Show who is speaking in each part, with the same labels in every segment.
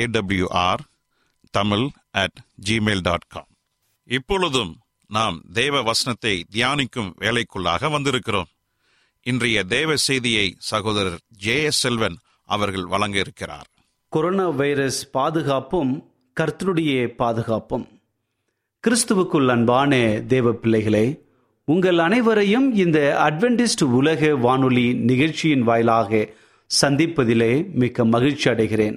Speaker 1: A W R Tamil at Gmail dot com இப்பொழுதும் நாம் தேவ வசனத்தை தியானிக்கும் வேலைக்குள்ளாக வந்திருக்கிறோம். இன்றைய தேவ செய்தியை சகோதரர் ஜே எஸ் செல்வன் அவர்கள் வழங்க இருக்கிறார்
Speaker 2: கொரோனா வைரஸ் பாதுகாப்பும் கர்த்தருடைய பாதுகாப்பும். கிறிஸ்துவுக்குள் அன்பான தேவ பிள்ளைகளே உங்கள் அனைவரையும் இந்த அட்வென்டிஸ்ட் உலக வானொலி நிகழ்ச்சியின் வாயிலாக சந்திப்பதிலே மிக்க மகிழ்ச்சி அடைகிறேன்.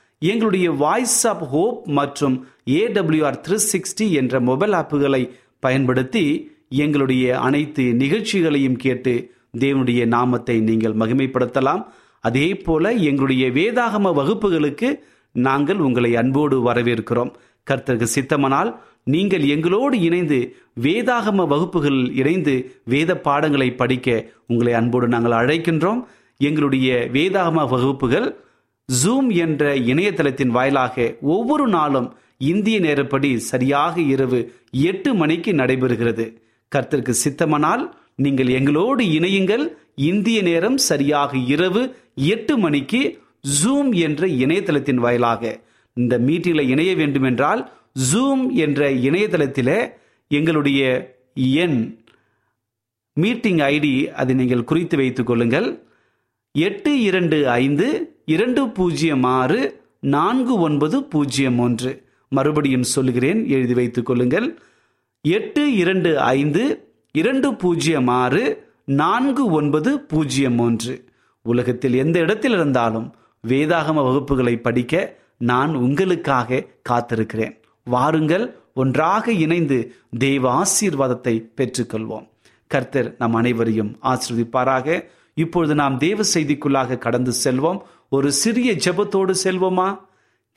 Speaker 2: எங்களுடைய வாய்ஸ் ஆப் ஹோப் மற்றும் A W R three sixty என்ற மொபைல் ஆப்புகளை பயன்படுத்தி எங்களுடைய அனைத்து நிகழ்ச்சிகளையும் கேட்டு தேவனுடைய நாமத்தை நீங்கள் மகிமைப்படுத்தலாம். அதே போல எங்களுடைய வேதாகம வகுப்புகளுக்கு நாங்கள் உங்களை அன்போடு வரவேற்கிறோம். கர்த்தருக்கு சித்தமனால் நீங்கள் எங்களோடு இணைந்து வேதாகம வகுப்புகளில் இணைந்து வேத பாடங்களை படிக்க உங்களை அன்போடு நாங்கள் அழைக்கின்றோம். எங்களுடைய வேதாகம வகுப்புகள் ஜூம் என்ற இணையதளத்தின் வாயிலாக ஒவ்வொரு நாளும் இந்திய நேரப்படி சரியாக இரவு எட்டு மணிக்கு நடைபெறுகிறது. கர்த்தருக்கு சித்தமனால் நீங்கள் எங்களோடு இணையுங்கள். இந்திய நேரம் சரியாக இரவு எட்டு மணிக்கு ஜூம் என்ற இணையதளத்தின் வாயிலாக. இந்த மீட்டிங்கில் இணைய வேண்டும் என்றால் ஜூம் என்ற இணையதளத்தில் எங்களுடைய எண் மீட்டிங் ஐடி அதை நீங்கள் குறித்து வைத்துக் கொள்ளுங்கள். எட்டு இரண்டு ஐந்து இரண்டு பூஜ்ஜியம் ஆறு நான்கு ஒன்பது பூஜ்ஜியம் ஒன்று. மறுபடியும் சொல்லுகிறேன் எழுதி வைத்துக் கொள்ளுங்கள். எட்டு இரண்டு ஐந்து இரண்டு பூஜ்ஜியம் ஆறு நான்கு ஒன்பது பூஜ்ஜியம் ஒன்று. உலகத்தில் எந்த இடத்தில் இருந்தாலும் வேதாகம வகுப்புகளை படிக்க நான் உங்களுக்காக காத்திருக்கிறேன். வாருங்கள் ஒன்றாக இணைந்து தெய்வ ஆசீர்வாதத்தை பெற்றுக்கொள்வோம். கர்த்தர் நம் அனைவரையும் ஆசிர்வதிப்பாராக. இப்பொழுது நாம் தேவ செய்திக்குள்ளாக கடந்து செல்வோம். ஒரு சிறிய ஜெபத்தோடு செல்வோமா?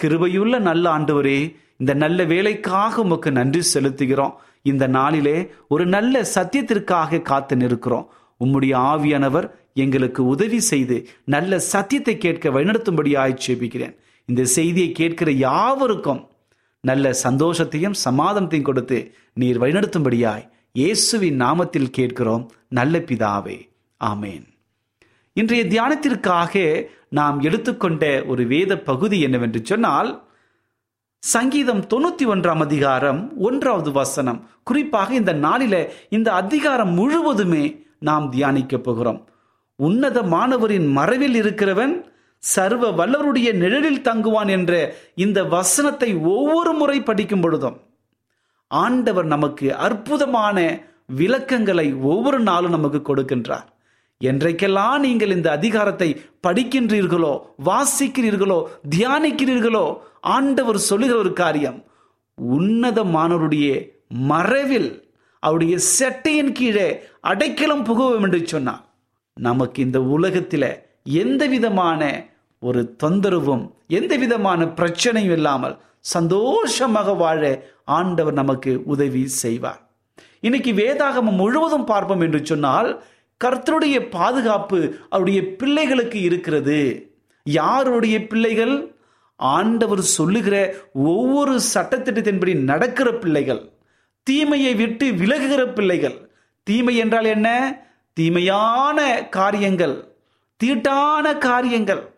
Speaker 2: கிருபையுள்ள நல்ல ஆண்டவரே இந்த நல்ல வேலைக்காக உமக்கு நன்றி செலுத்துகிறோம். இந்த நாளிலே ஒரு நல்ல சத்தியத்திற்காக காத்து நிற்கிறோம். உம்முடைய ஆவியானவர் எங்களுக்கு உதவி செய்து நல்ல சத்தியத்தை கேட்க வழிநடத்தும்படியாய் ஜெபிக்கிறேன். இந்த செய்தியை கேட்கிற யாவருக்கும் நல்ல சந்தோஷத்தையும் சமாதானத்தையும் கொடுத்து நீர் வழிநடத்தும்படியாய் இயேசுவின் நாமத்தில் கேட்கிறோம். நல்ல பிதாவே. ஆமேன். இன்றைய தியானத்திற்காக நாம் எடுத்துக்கொண்ட ஒரு வேத பகுதி என்னவென்று சொன்னால் சங்கீதம் தொண்ணூத்தி ஒன்றாம் அதிகாரம் ஒன்றாவது வசனம். குறிப்பாக இந்த நாளில இந்த அதிகாரம் முழுவதுமே நாம் தியானிக்க போகிறோம். உன்னத மாணவரின் மறைவில் இருக்கிறவன் சர்வ வல்லவருடைய நிழலில் தங்குவான் என்ற இந்த வசனத்தை ஒவ்வொரு முறை படிக்கும் பொழுதும் ஆண்டவர் நமக்கு அற்புதமான விளக்கங்களை ஒவ்வொரு நாளும் நமக்கு கொடுக்கின்றார். என்றைக்கெல்லாம் நீங்கள் இந்த அதிகாரத்தை படிக்கின்றீர்களோ வாசிக்கிறீர்களோ தியானிக்கிறீர்களோ ஆண்டவர் சொல்லுகிற ஒரு காரியம் உன்னதமானவருடைய மறைவில் அவருடைய செட்டையின் கீழே அடைக்கலம் புகுவோம் என்று சொன்னார். நமக்கு இந்த உலகத்தில் எந்த விதமான ஒரு தொந்தரவும் எந்த விதமான பிரச்சனையும் இல்லாமல் சந்தோஷமாக வாழ ஆண்டவர் நமக்கு உதவி செய்வார். இன்னைக்கு வேதாகமம் முழுவதும் பார்ப்போம் என்று சொன்னால் கர்த்தருடைய பாதுகாப்பு அவருடைய பிள்ளைகளுக்கு இருக்கிறது. யாருடைய பிள்ளைகள்? ஆண்டவர் சொல்லுகிற ஒவ்வொரு சட்டத்திட்டத்தின்படி நடக்கிற பிள்ளைகள். தீமையை விட்டு விலகுகிற பிள்ளைகள். தீமை என்றால் என்ன? தீமையான காரியங்கள். தீட்டான காரியங்கள்.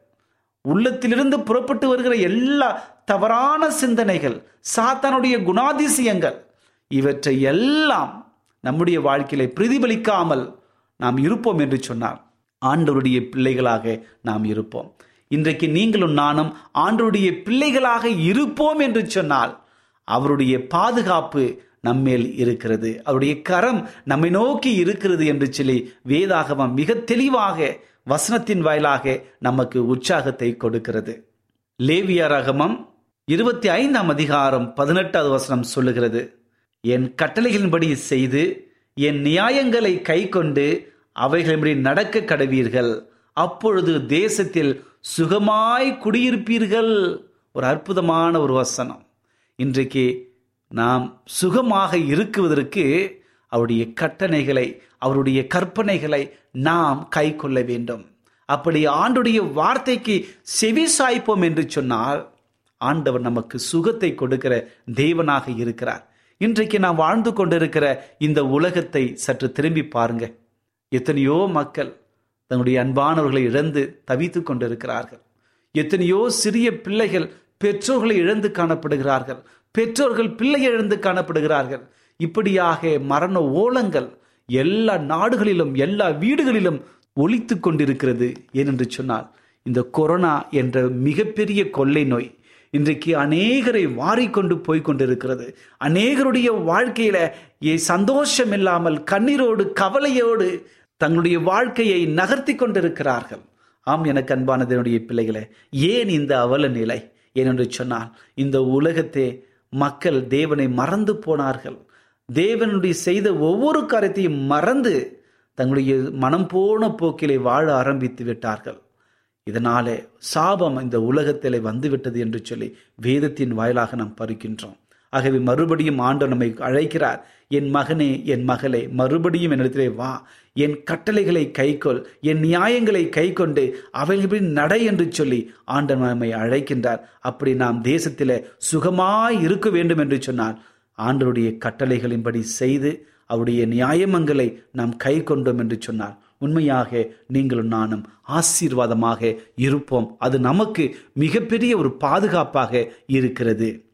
Speaker 2: உள்ளத்திலிருந்து புறப்பட்டு வருகிற எல்லா தவறான சிந்தனைகள் சாத்தானுடைய குணாதிசயங்கள் இவற்றை எல்லாம் நம்முடைய வாழ்க்கையில பிரதிபலிக்காமல் நாம் இருப்போம் என்று சொன்னார். ஆண்டவருடைய பிள்ளைகளாக நாம் இருப்போம். இன்றைக்கு நீங்களும் நானும் ஆண்டருடைய பிள்ளைகளாக இருப்போம் என்று சொன்னால் அவருடைய பாதுகாப்பு நம்மேல் இருக்கிறது. அவருடைய கரம் நம்மை நோக்கி இருக்கிறது என்று சொல்லி வேதாகமம் மிக தெளிவாக வசனத்தின் வாயிலாக நமக்கு உற்சாகத்தை கொடுக்கிறது. லேவியராகமம் இருபத்தி ஐந்தாம் அதிகாரம் பதினெட்டாவது வசனம் சொல்லுகிறது. என் கட்டளைகளின்படி செய்து என் நியாயங்களை கை கொண்டு அவைகளின்படி நடக்க கடவீர்கள். அப்பொழுது தேசத்தில் சுகமாய் குடியிருப்பீர்கள். ஒரு அற்புதமான ஒரு வசனம். இன்றைக்கு நாம் சுகமாக இருக்குவதற்கு அவருடைய கட்டணைகளை அவருடைய கற்பனைகளை நாம் கை கொள்ள வேண்டும். அப்படி ஆண்டுடைய வார்த்தைக்கு செவி சாய்ப்போம் என்று சொன்னால் ஆண்டவர் நமக்கு சுகத்தை கொடுக்கிற தேவனாக இருக்கிறார். இன்றைக்கு நாம் வாழ்ந்து கொண்டிருக்கிற இந்த உலகத்தை சற்று திரும்பி பாருங்க எத்தனையோ மக்கள் தன்னுடைய அன்பானவர்களை இழந்து தவித்து கொண்டிருக்கிறார்கள். எத்தனையோ சிறிய பிள்ளைகள் பெற்றோர்களை இழந்து காணப்படுகிறார்கள். பெற்றோர்கள் பிள்ளை இழந்து காணப்படுகிறார்கள். இப்படியாக மரண ஓலங்கள் எல்லா நாடுகளிலும் எல்லா வீடுகளிலும் ஒழித்து கொண்டிருக்கிறது ஏனென்று சொன்னால் இந்த கொரோனா என்ற மிகப்பெரிய கொள்ளை நோய் இன்றைக்கு அநேகரை வாரிக்கொண்டு போய் கொண்டிருக்கிறது அநேகருடைய வாழ்க்கையில சந்தோஷம் இல்லாமல் கண்ணீரோடு கவலையோடு தங்களுடைய வாழ்க்கையை நகர்த்தி கொண்டிருக்கிறார்கள். ஆம் எனக்கு அன்பானதனுடைய பிள்ளைகளை ஏன் இந்த அவல நிலை? ஏனென்று சொன்னால் இந்த உலகத்தே மக்கள் தேவனை மறந்து போனார்கள். தேவனுடைய செய்த ஒவ்வொரு காரியத்தையும் மறந்து தங்களுடைய மனம் போன போக்கிலே வாழ ஆரம்பித்து விட்டார்கள். இதனாலே சாபம் இந்த உலகத்திலே வந்துவிட்டது என்று சொல்லி வேதத்தின் வாயிலாக நாம் பறிக்கின்றோம். ஆகவே மறுபடியும் ஆண்டு நம்மை அழைக்கிறார். என் மகனே என் மகளே மறுபடியும் என்னிடத்திலே வா. என் கட்டளைகளை கைக்கொள். என் நியாயங்களை கை கொண்டு அவைகளின்படி நடை என்று சொல்லி ஆண்டன் நம்மை அழைக்கின்றார். அப்படி நாம் தேசத்தில் சுகமாய் இருக்க வேண்டும் என்று சொன்னால் ஆண்டருடைய கட்டளைகளின்படி செய்து அவருடைய நியாயமங்களை நாம் கை கொண்டோம் என்று சொன்னார் உண்மையாக நீங்களும் நானும் ஆசீர்வாதமாக இருப்போம். அது நமக்கு மிகப்பெரிய ஒரு பாதுகாப்பாக இருக்கிறது.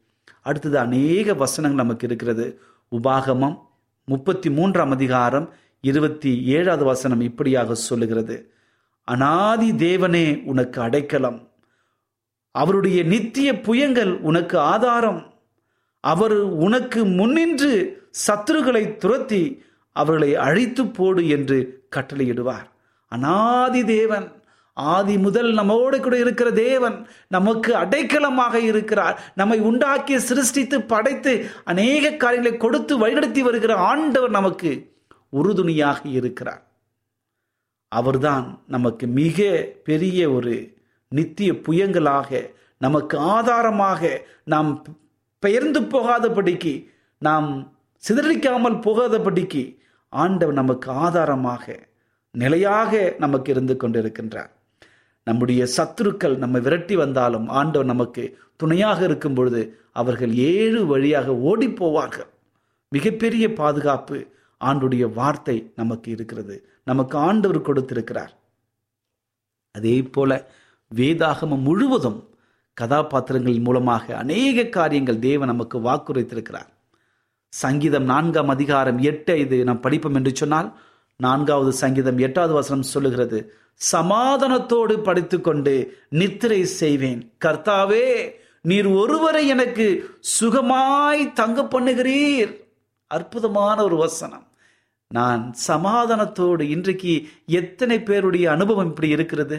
Speaker 2: அடுத்தது அநேக வசனங்கள் நமக்கு இருக்கிறது. உபாகமம் முப்பத்தி மூன்றாம் அதிகாரம் இருபத்தி ஏழாவது வசனம் இப்படியாக சொல்லுகிறது. அனாதி தேவனே உனக்கு அடைக்கலம். அவருடைய நித்திய புயங்கள் உனக்கு ஆதாரம். அவர் உனக்கு முன்னின்று சத்துருகளை துரத்தி அவர்களை அழித்து போடு என்று கட்டளையிடுவார். அனாதி தேவன் ஆதி முதல் நம்மோடு கூட இருக்கிற தேவன் நமக்கு அடைக்கலமாக இருக்கிறார். நம்மை உண்டாக்கி சிருஷ்டித்து படைத்து அநேக காரியங்களை கொடுத்து வழிநடத்தி வருகிற ஆண்டவர் நமக்கு உறுதுணையாக இருக்கிறார். அவர்தான் நமக்கு மிக பெரிய ஒரு நித்திய புயங்களாக நமக்கு ஆதாரமாக நாம் பெயர்ந்து போகாதபடிக்கு நாம் சிதறிக்காமல் போகாதபடிக்கு ஆண்டவர் நமக்கு ஆதாரமாக நிலையாக நமக்கு இருந்து கொண்டிருக்கின்றார். நம்முடைய சத்துருக்கள் நம்மை விரட்டி வந்தாலும் ஆண்டவர் நமக்கு துணையாக இருக்கும் பொழுது அவர்கள் ஏழு வழியாக ஓடி போவார்கள் மிகப்பெரிய பாதுகாப்பு ஆண்டுடைய வார்த்தை நமக்கு இருக்கிறது. நமக்கு ஆண்டவர் கொடுத்திருக்கிறார். அதே போல வேதாகமம் முழுவதும் கதாபாத்திரங்கள் மூலமாக அநேக காரியங்கள் தேவன் நமக்கு வாக்குரைத்திருக்கிறார். சங்கீதம் நான்காம் அதிகாரம் எட்டு இது நாம் படிப்போம் என்று சொன்னால் நான்காவது சங்கீதம் எட்டாவது வசனம் சொல்லுகிறது சமாதானத்தோடு படித்துக்கொண்டு நித்திரை செய்வேன். கர்த்தாவே நீர் ஒருவரை எனக்கு சுகமாய் தங்க பண்ணுகிறீர். அற்புதமான ஒரு வசனம். நான் சமாதானத்தோடு இன்றைக்கு எத்தனை பேருடைய அனுபவம் இப்படி இருக்கிறது?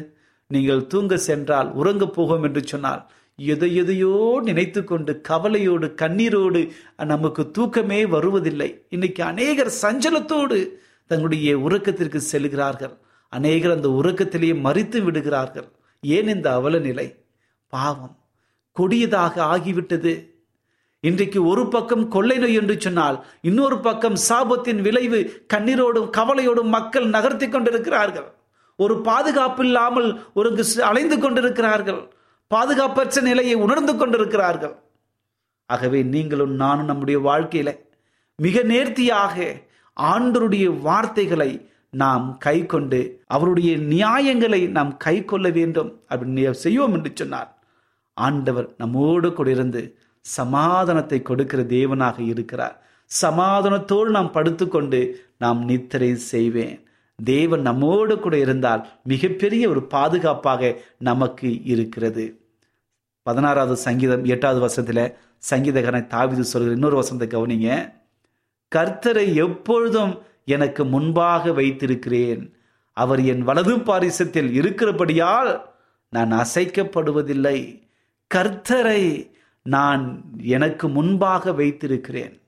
Speaker 2: நீங்கள் தூங்க சென்றால் உறங்க போகும் என்று சொன்னால் எதை எதையோ நினைத்து கொண்டு கவலையோடு கண்ணீரோடு நமக்கு தூக்கமே வருவதில்லை. இன்னைக்கு அநேகர் சஞ்சலத்தோடு தங்களுடைய உறக்கத்திற்கு செல்கிறார்கள். அநேகர் அந்த உறக்கத்திலேயே மறித்து விடுகிறார்கள். ஏன் இந்த அவல நிலை பாவம். கொடியதாக ஆகிவிட்டது. இன்றைக்கு ஒரு பக்கம் கொள்ளை நோய் என்று சொன்னால் இன்னொரு பக்கம் சாபத்தின் விளைவு கண்ணீரோடும் கவலையோடும் மக்கள் நகர்த்தி கொண்டிருக்கிறார்கள். ஒரு பாதுகாப்பு இல்லாமல் ஒரு அலைந்து கொண்டிருக்கிறார்கள். பாதுகாப்பற்ற நிலையை உணர்ந்து கொண்டிருக்கிறார்கள். ஆகவே நீங்களும் நானும் நம்முடைய வாழ்க்கையில மிக நேர்த்தியாக ஆண்டருடைய வார்த்தைகளை நாம் கை கொண்டு அவருடைய நியாயங்களை நாம் கை கொள்ள வேண்டும் அப்படின்னு செய்வோம் என்று சொன்னார். ஆண்டவர் நம்மோடு கூட இருந்து சமாதானத்தை கொடுக்கிற தேவனாக இருக்கிறார். சமாதானத்தோடு நாம் படுத்துக்கொண்டு நாம் நித்திரை செய்வேன். தேவன் நம்மோடு கூட இருந்தால் மிகப்பெரிய ஒரு பாதுகாப்பாக நமக்கு இருக்கிறது. பதினாறாவது சங்கீதம் எட்டாவது வருஷத்தில் சங்கீதகனை தாவிது சொல்கிற இன்னொரு வசனத்தை கவனிங்க. கர்த்தரை எப்பொழுதும் எனக்கு முன்பாக வைத்திருக்கிறேன். அவர் என் வலது பாரிசத்தில் இருக்கிறபடியால் நான் அசைக்கப்படுவதில்லை. கர்த்தரை நான் எனக்கு முன்பாக வைத்திருக்கிறேன்.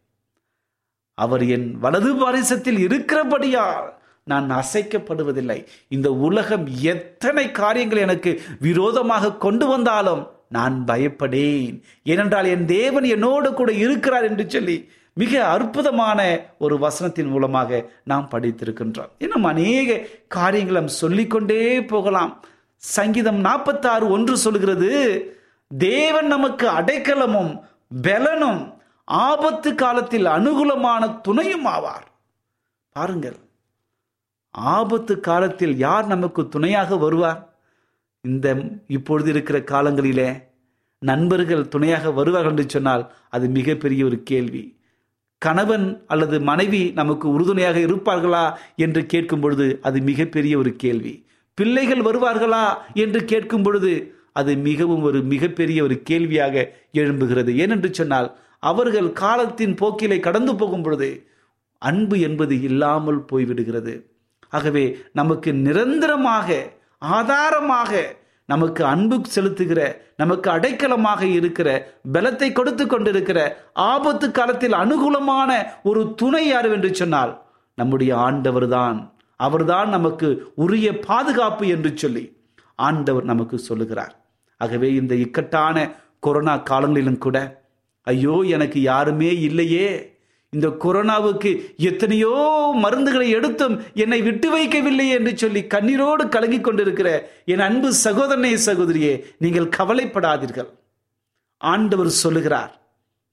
Speaker 2: அவர் என் வலது பாரிசத்தில் இருக்கிறபடியால் நான் அசைக்கப்படுவதில்லை. இந்த உலகம் எத்தனை காரியங்கள் எனக்கு விரோதமாக கொண்டு வந்தாலும் நான் பயப்படேன். ஏனென்றால் என் தேவன் என்னோடு கூட இருக்கிறார் என்று சொல்லி மிக அற்புதமான ஒரு வசனத்தின் மூலமாக நாம் படித்திருக்கின்றோம். இன்னும் அநேக காரியங்களை சொல்லிக்கொண்டே போகலாம். சங்கீதம் நாற்பத்தாறு ஒன்று சொல்கிறது தேவன் நமக்கு அடைக்கலமும் பலனும் ஆபத்து காலத்தில் அனுகூலமான துணையும் ஆவார் பாருங்கள் ஆபத்து காலத்தில் யார் நமக்கு துணையாக வருவார்? இந்த இப்பொழுது இருக்கிற காலங்களிலே நண்பர்கள் துணையாக வருவார்கள் என்று சொன்னால் அது மிகப்பெரிய ஒரு கேள்வி. கணவன் அல்லது மனைவி நமக்கு உறுதுணையாக இருப்பார்களா என்று கேட்கும் பொழுது அது மிகப்பெரிய ஒரு கேள்வி. பிள்ளைகள் வருவார்களா என்று கேட்கும் பொழுது அது மிகவும் ஒரு மிகப்பெரிய ஒரு கேள்வியாக எழும்புகிறது. ஏனென்று சொன்னால் அவர்கள் காலத்தின் போக்கிலை கடந்து போகும் பொழுது அன்பு என்பது இல்லாமல் போய்விடுகிறது. ஆகவே நமக்கு நிரந்தரமாக ஆதாரமாக நமக்கு அன்பு செலுத்துகிற நமக்கு அடைக்கலமாக இருக்கிற பலத்தை கொடுத்து கொண்டிருக்கிற ஆபத்து காலத்தில் அனுகூலமான ஒரு துணை யார் என்று சொன்னால் நம்முடைய ஆண்டவர் தான் அவர்தான் நமக்கு உரிய பாதுகாப்பு என்று சொல்லி ஆண்டவர் நமக்கு சொல்லுகிறார். ஆகவே இந்த இக்கட்டான கொரோனா காலங்களிலும் கூட ஐயோ எனக்கு யாருமே இல்லையே. இந்த கொரோனாவுக்கு எத்தனையோ மருந்துகளை எடுத்தும் என்னை விட்டு வைக்கவில்லை என்று சொல்லி கண்ணீரோடு கலங்கி கொண்டிருக்கிற என் அன்பு சகோதரனே சகோதரியே நீங்கள் கவலைப்படாதீர்கள். ஆண்டவர் சொல்லுகிறார்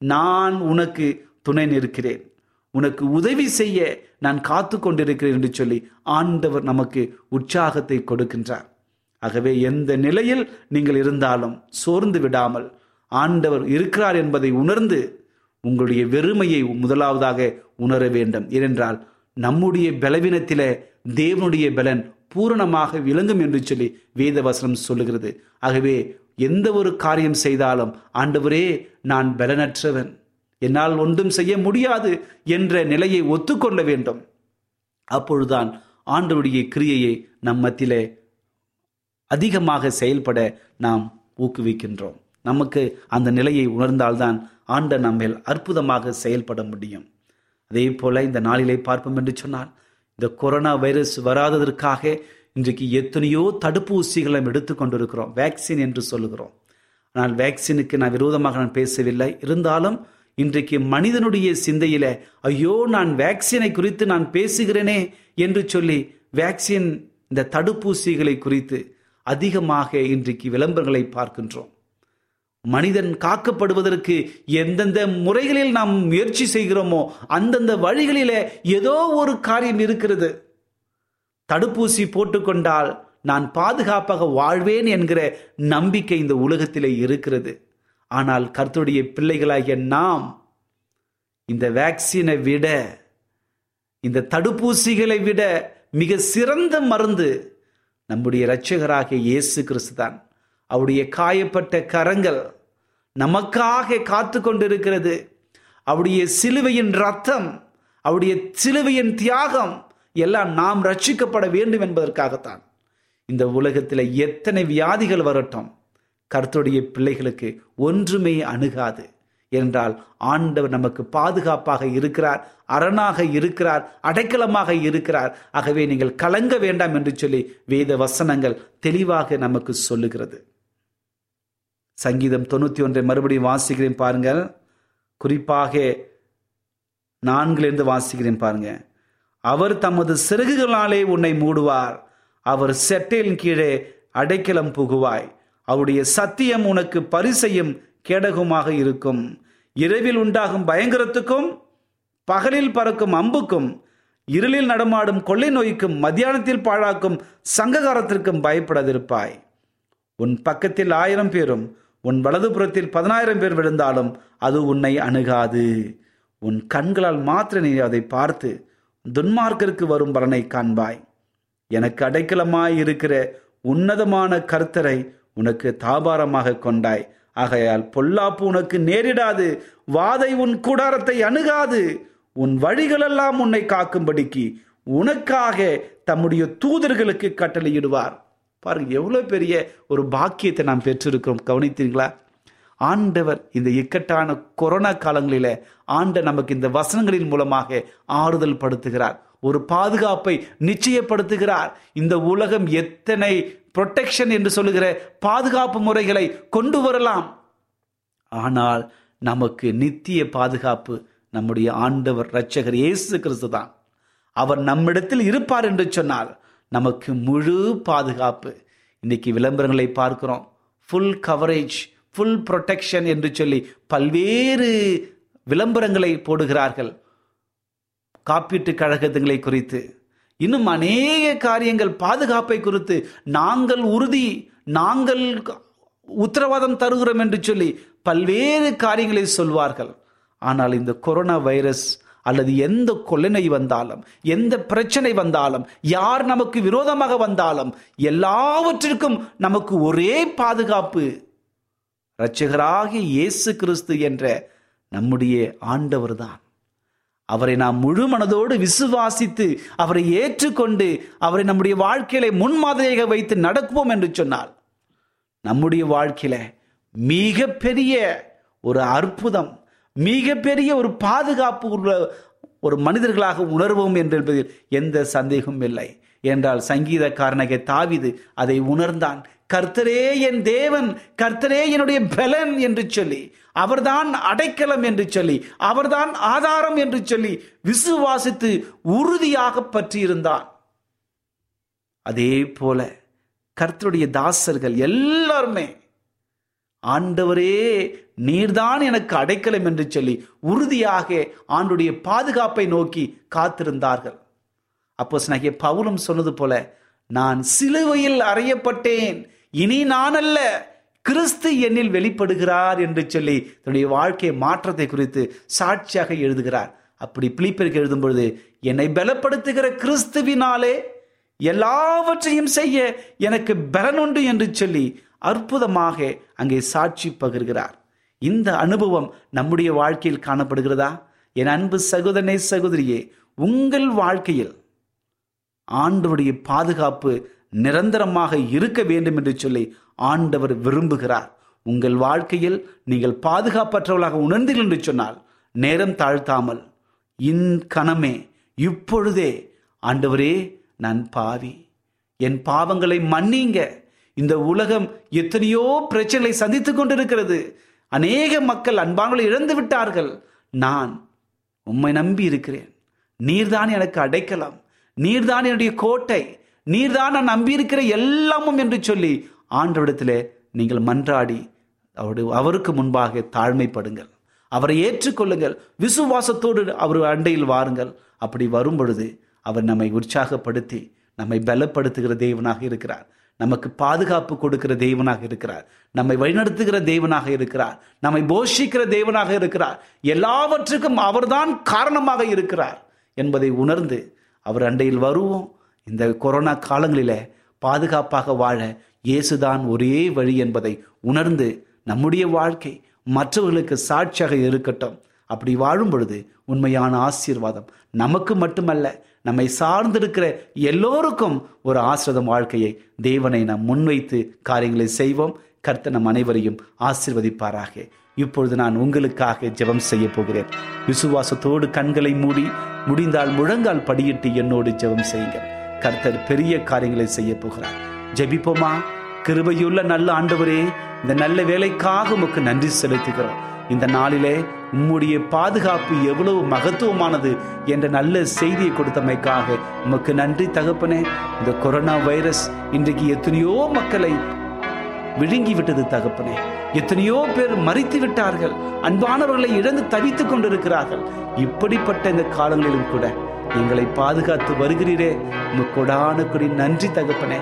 Speaker 2: நான் உனக்கு துணை நிற்கிறேன். உனக்கு உதவி செய்ய நான் காத்து கொண்டிருக்கிறேன் என்று சொல்லி ஆண்டவர் நமக்கு உற்சாகத்தை கொடுக்கின்றார். ஆகவே எந்த நிலையில் நீங்கள் இருந்தாலும் சோர்ந்து விடாமல் ஆண்டவர் இருக்கிறார் என்பதை உணர்ந்து உங்களுடைய வெறுமையை முதலாவதாக உணர வேண்டும். ஏனென்றால் நம்முடைய பலவீனத்தில தேவனுடைய பலன் பூரணமாக விளங்கும் என்று சொல்லி வேதவசனம் சொல்லுகிறது. ஆகவே எந்த ஒரு காரியம் செய்தாலும் ஆண்டவரே நான் பலனற்றவன். என்னால் ஒன்றும் செய்ய முடியாது என்ற நிலையை ஒத்துக்கொள்ள வேண்டும். அப்பொழுதுதான் ஆண்டவருடைய கிரியையை நம் மத்தியிலே அதிகமாக செயல்பட நாம் ஊக்குவிக்கின்றோம். நமக்கு அந்த நிலையை உணர்ந்தால்தான் ஆண்ட நம்மேல் அற்புதமாக செயல்பட முடியும். அதே போல இந்த நாளிலே பார்ப்போம் என்று சொன்னால் இந்த கொரோனா வைரஸ் வராததற்காக இன்றைக்கு எத்தனையோ தடுப்பூசிகளை நாம் எடுத்துக்கொண்டிருக்கிறோம் வேக்சின் என்று சொல்லுகிறோம். ஆனால் வேக்சினுக்கு நான் விரோதமாக நான் பேசவில்லை. இருந்தாலும் இன்றைக்கு மனிதனுடைய சிந்தையில ஐயோ நான் வேக்சினை குறித்து நான் பேசுகிறேனே என்று சொல்லி வேக்சின் இந்த தடுப்பூசிகளை குறித்து அதிகமாக இன்றைக்கு விளம்பரங்களை பார்க்கின்றோம். மனிதன் காக்கப்படுவதற்கு எந்தெந்த முறைகளில் நாம் முயற்சி செய்கிறோமோ அந்தந்த வழிகளிலே ஏதோ ஒரு காரியம் இருக்கிறது. தடுப்பூசி போட்டுக்கொண்டால் நான் பாதுகாப்பாக வாழ்வேன் என்கிற நம்பிக்கை இந்த உலகத்திலே இருக்கிறது. ஆனால் கர்த்தருடைய பிள்ளைகளாகிய நாம் இந்த வேக்சினை விட இந்த தடுப்பூசிகளை விட மிக சிறந்த மருந்து நம்முடைய இரட்சகராக இயேசு கிறிஸ்து தான் அவருடைய காயப்பட்ட கரங்கள் நமக்காக காத்து கொண்டிருக்கிறது அவருடைய சிலுவையின் ரத்தம் அவருடைய சிலுவையின் தியாகம் எல்லாம் நாம் ரட்சிக்கப்பட வேண்டும் என்பதற்காகத்தான். இந்த உலகத்தில் எத்தனை வியாதிகள் வரட்டும் கர்த்தருடைய பிள்ளைகளுக்கு ஒன்றுமே அணுகாது என்றால் ஆண்டவர் நமக்கு பாதுகாப்பாக இருக்கிறார் அரணாக இருக்கிறார் அடைக்கலமாக இருக்கிறார். ஆகவே நீங்கள் கலங்க வேண்டாம் என்று சொல்லி வேத வசனங்கள் தெளிவாக நமக்கு சொல்லுகிறது. சங்கீதம் தொண்ணூற்றி ஒன்றை மறுபடியும் வாசிக்கிறேன் பாருங்கள். குறிப்பாக நான்கிலிருந்து வாசிக்கிறேன் பாருங்க அவர் தமது சிறகுகளாலே உன்னை மூடுவார். அவர் செட்டையின் கீழே அடைக்கலம் புகுவாய். அவருடைய சத்தியம் உனக்கு பரிசையும் கேடகுமாக இருக்கும். இரவில் உண்டாகும் பயங்கரத்துக்கும் பகலில் பறக்கும் அம்புக்கும் இருளில் நடமாடும் கொள்ளை நோய்க்கும் மத்தியானத்தில் பாழாக்கும் சங்ககாரத்திற்கும் பயப்படாதிருப்பாய். உன் பக்கத்தில் ஆயிரம் பேரும் உன் வலதுபுறத்தில் பதினாயிரம் பேர் விழுந்தாலும் அது உன்னை அணுகாது. உன் கண்களால் மாத்திர நீ அதை பார்த்து துன்மார்க்கருக்கு வரும் பலனை காண்பாய். எனக்கு அடைக்கலமாய் இருக்கிற உன்னதமான கர்த்தரை உனக்கு தாபாரமாக கொண்டாய். ஆகையால் பொல்லாப்பு உனக்கு நேரிடாது. வாதை உன் கூடாரத்தை அணுகாது. உன் வழிகளெல்லாம் உன்னை காக்கும்படிக்கு உனக்காக தம்முடைய தூதர்களுக்கு கட்டளையிடுவார். பாருங்க எவ்வளோ பெரிய ஒரு பாக்கியத்தை நாம் பெற்றிருக்கிறோம். கவனித்தீங்களா ஆண்டவர் இந்த இக்கட்டான கொரோனா காலங்களில ஆண்ட நமக்கு இந்த வசனங்களின் மூலமாக ஆறுதல் படுத்துகிறார். ஒரு பாதுகாப்பை நிச்சயப்படுத்துகிறார். இந்த உலகம் எத்தனை புரொடெக்ஷன் என்று சொல்லுகிற பாதுகாப்பு முறைகளை கொண்டு வரலாம். ஆனால் நமக்கு நித்திய பாதுகாப்பு நம்முடைய ஆண்டவர் இரட்சகர் இயேசு கிறிஸ்து தான். அவர் நம்மிடத்தில் இருப்பார் என்று சொன்னால் நமக்கு முழு பாதுகாப்பு. இன்னைக்கு விளம்பரங்களை பார்க்கிறோம். ஃபுல் கவரேஜ் ஃபுல் ப்ரொடெக்ஷன் என்று சொல்லி பல்வேறு விளம்பரங்களை போடுகிறார்கள். காப்பீட்டு கழகங்களை குறித்து. இன்னும் அநேக காரியங்கள் பாதுகாப்பை குறித்து நாங்கள் உறுதி நாங்கள் உத்தரவாதம் தருகிறோம் என்று சொல்லி பல்வேறு காரியங்களை சொல்வார்கள். ஆனால் இந்த கொரோனா வைரஸ் அல்லது எந்த கொள்ளனை வந்தாலும் எந்த பிரச்சனை வந்தாலும் யார் நமக்கு விரோதமாக வந்தாலும் எல்லாவற்றிற்கும் நமக்கு ஒரே பாதுகாப்பு இரட்சகராகிய இயேசு கிறிஸ்து என்ற நம்முடைய ஆண்டவர் தான் அவரை நாம் முழு மனதோடு விசுவாசித்து அவரை ஏற்றுக்கொண்டு அவரை நம்முடைய வாழ்க்கையில முன்மாதிரியாக வைத்து நடக்குவோம் என்று சொன்னால் நம்முடைய வாழ்க்கையில மிக பெரிய ஒரு அற்புதம் மிகப்பெரிய ஒரு பாதுகாப்பு உள்ள ஒரு மனிதர்களாக உணர்வோம் என்பதில் எந்த சந்தேகமும் இல்லை. என்றால் சங்கீதக்காரனக தாவிது அதை உணர்ந்தான். கர்த்தரே என் தேவன் கர்த்தரே என்னுடைய பலன் என்று சொல்லி அவர்தான் அடைக்கலம் என்று சொல்லி அவர்தான் ஆதாரம் என்று சொல்லி விசுவாசித்து உறுதியாக பற்றியிருந்தான். அதே போல கர்த்தருடைய தாசர்கள் எல்லாருமே ஆண்டவரே நீர்தான் எனக்கு அடைக்கலம் என்று சொல்லி உறுதியாக ஆண்டுடைய பாதுகாப்பை நோக்கி காத்திருந்தார்கள். அப்போ நகிய பவுலும் சொன்னது போல நான் சிலுவையில் அறையப்பட்டேன். இனி நான் அல்ல கிறிஸ்து என்னில் வெளிப்படுகிறார் என்று சொல்லி தன்னுடைய வாழ்க்கை மாற்றத்தை குறித்து சாட்சியாக எழுதுகிறார். அப்படி பிளிப்பிற்கு எழுதும் பொழுது என்னை பலப்படுத்துகிற கிறிஸ்துவினாலே எல்லாவற்றையும் செய்ய எனக்கு பலனுண்டு என்று சொல்லி அற்புதமாக அங்கே சாட்சி பகிர்கிறார். இந்த அனுபவம் நம்முடைய வாழ்க்கையில் காணப்படுகிறதா? என் அன்பு சகோதரனே சகோதரியே உங்கள் வாழ்க்கையில் ஆண்டவருடைய பாதுகாப்பு நிரந்தரமாக இருக்க வேண்டும் என்று சொல்லி ஆண்டவர் விரும்புகிறார். உங்கள் வாழ்க்கையில் நீங்கள் பாதுகாப்பற்றவர்களாக உணர்ந்தீர்கள் என்று சொன்னால் நேரம் தாழ்த்தாமல் இன் கணமே இப்பொழுதே ஆண்டவரே நான் பாவி. என் பாவங்களை மன்னிங்க இந்த உலகம் எத்தனையோ பிரச்சனைகளை சந்தித்துக் கொண்டிருக்கிறது. அநேக மக்கள் அன்பாங்களை இழந்து விட்டார்கள். நான் உம்மை நம்பி இருக்கிறேன். நீர்தான் எனக்கு அடைக்கலாம். நீர்தான் என்னுடைய கோட்டை. நீர்தான் நான் நம்பியிருக்கிற எல்லாமும் என்று சொல்லி ஆண்டவிடத்தில் நீங்கள் மன்றாடி அவரு அவருக்கு முன்பாக தாழ்மைப்படுங்கள். அவரை ஏற்றுக்கொள்ளுங்கள். விசுவாசத்தோடு அவர் அண்டையில் வாருங்கள். அப்படி வரும் பொழுது அவர் நம்மை உற்சாகப்படுத்தி நம்மை பலப்படுத்துகிற தேவனாக இருக்கிறார். நமக்கு பாதுகாப்பு கொடுக்கிற தெய்வனாக இருக்கிறார். நம்மை வழிநடத்துகிற தெய்வனாக இருக்கிறார். நம்மை போஷிக்கிற தெய்வனாக இருக்கிறார். எல்லாவற்றுக்கும் அவர்தான் காரணமாக இருக்கிறார் என்பதை உணர்ந்து அவர் அண்டையில் வருவோம். இந்த கொரோனா காலங்களில் பாதுகாப்பாக வாழ இயேசுதான் ஒரே வழி என்பதை உணர்ந்து நம்முடைய வாழ்க்கை மற்றவர்களுக்கு சாட்சியாக இருக்கட்டும். அப்படி வாழும் பொழுது உண்மையான ஆசீர்வாதம் நமக்கு மட்டுமல்ல நம்மை சார்ந்திருக்கிற எல்லோருக்கும் ஒரு ஆசிரதம் வாழ்க்கையை தேவனை நாம் முன்வைத்து காரியங்களை செய்வோம். கர்த்த நம் அனைவரையும் ஆசிர்வதிப்பாராக. இப்பொழுது நான் உங்களுக்காக ஜெபம் செய்ய போகிறேன். விசுவாசத்தோடு கண்களை மூடி முடிந்தால் முழங்கால் படியிட்டு என்னோடு ஜெபம் செய்யுங்கள். கர்த்தர் பெரிய காரியங்களை செய்ய போகிறார். ஜெபிப்போமா? கிருபையுள்ள நல்ல ஆண்டவரே இந்த நல்ல வேலைக்காக உமக்கு நன்றி செலுத்துகிறோம். இந்த நாளிலே உம்முடைய பாதுகாப்பு எவ்வளவு மகத்துவமானது என்ற நல்ல செய்தியை கொடுத்தமைக்காக உமக்கு நன்றி தகப்பனே. இந்த கொரோனா வைரஸ் இன்றைக்கு எத்தனையோ மக்களை விழுங்கி விட்டது தகப்பனே. எத்தனையோ பேர் மறித்து விட்டார்கள். அன்பானவர்களை இழந்து தவித்துக் கொண்டிருக்கிறார்கள். இப்படிப்பட்ட இந்த காலங்களிலும் கூட எங்களை பாதுகாத்து வருகிறீரே. உமக்கொடான கொடி நன்றி தகப்பனே.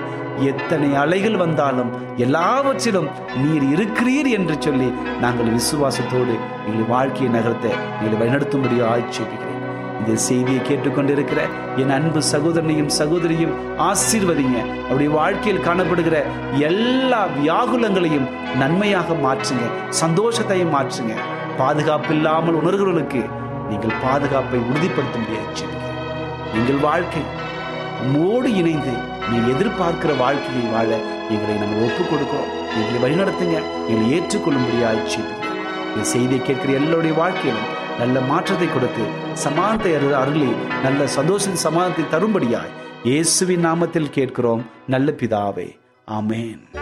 Speaker 2: எத்தனை அலைகள் வந்தாலும் எல்லாவற்றிலும் நீர் இருக்கிறீர் என்று சொல்லி நாங்கள் விசுவாசத்தோடு எங்கள் வாழ்க்கையை நகர்த்த எங்களை வழிநடத்தும்படி ஆட்சேபிக்கிறேன். இந்த செய்தியை கேட்டுக்கொண்டிருக்கிற என் அன்பு சகோதரனையும் சகோதரியும் ஆசீர்வதிங்க. அவருடைய வாழ்க்கையில் காணப்படுகிற எல்லா வியாகுலங்களையும் நன்மையாக மாற்றுங்க சந்தோஷத்தையும் மாற்றுங்க. பாதுகாப்பு இல்லாமல் உணர்கிறவர்களுக்கு நீங்கள் பாதுகாப்பை உறுதிப்படுத்த முடியாது எங்கள் வாழ்க்கை. உம்மோடு இணைந்து நீ எதிர்பார்க்கிற வாழ்க்கையை வாழ எங்களை நாங்கள் ஒப்புக் கொடுக்கிறோம் எங்களை வழிநடத்துங்க. எங்களை ஏற்றுக்கொள்ளும்படியாக செய்யுங்க இந்த செய்தியை கேட்கிற எல்லோருடைய வாழ்க்கையிலும் நல்ல மாற்றத்தை கொடுத்து சமானத்தை அரு அருளி நல்ல சந்தோஷம் சமானத்தை தரும்படியாய் இயேசுவின் நாமத்தில் கேட்கிறோம். நல்ல பிதாவே. ஆமேன்.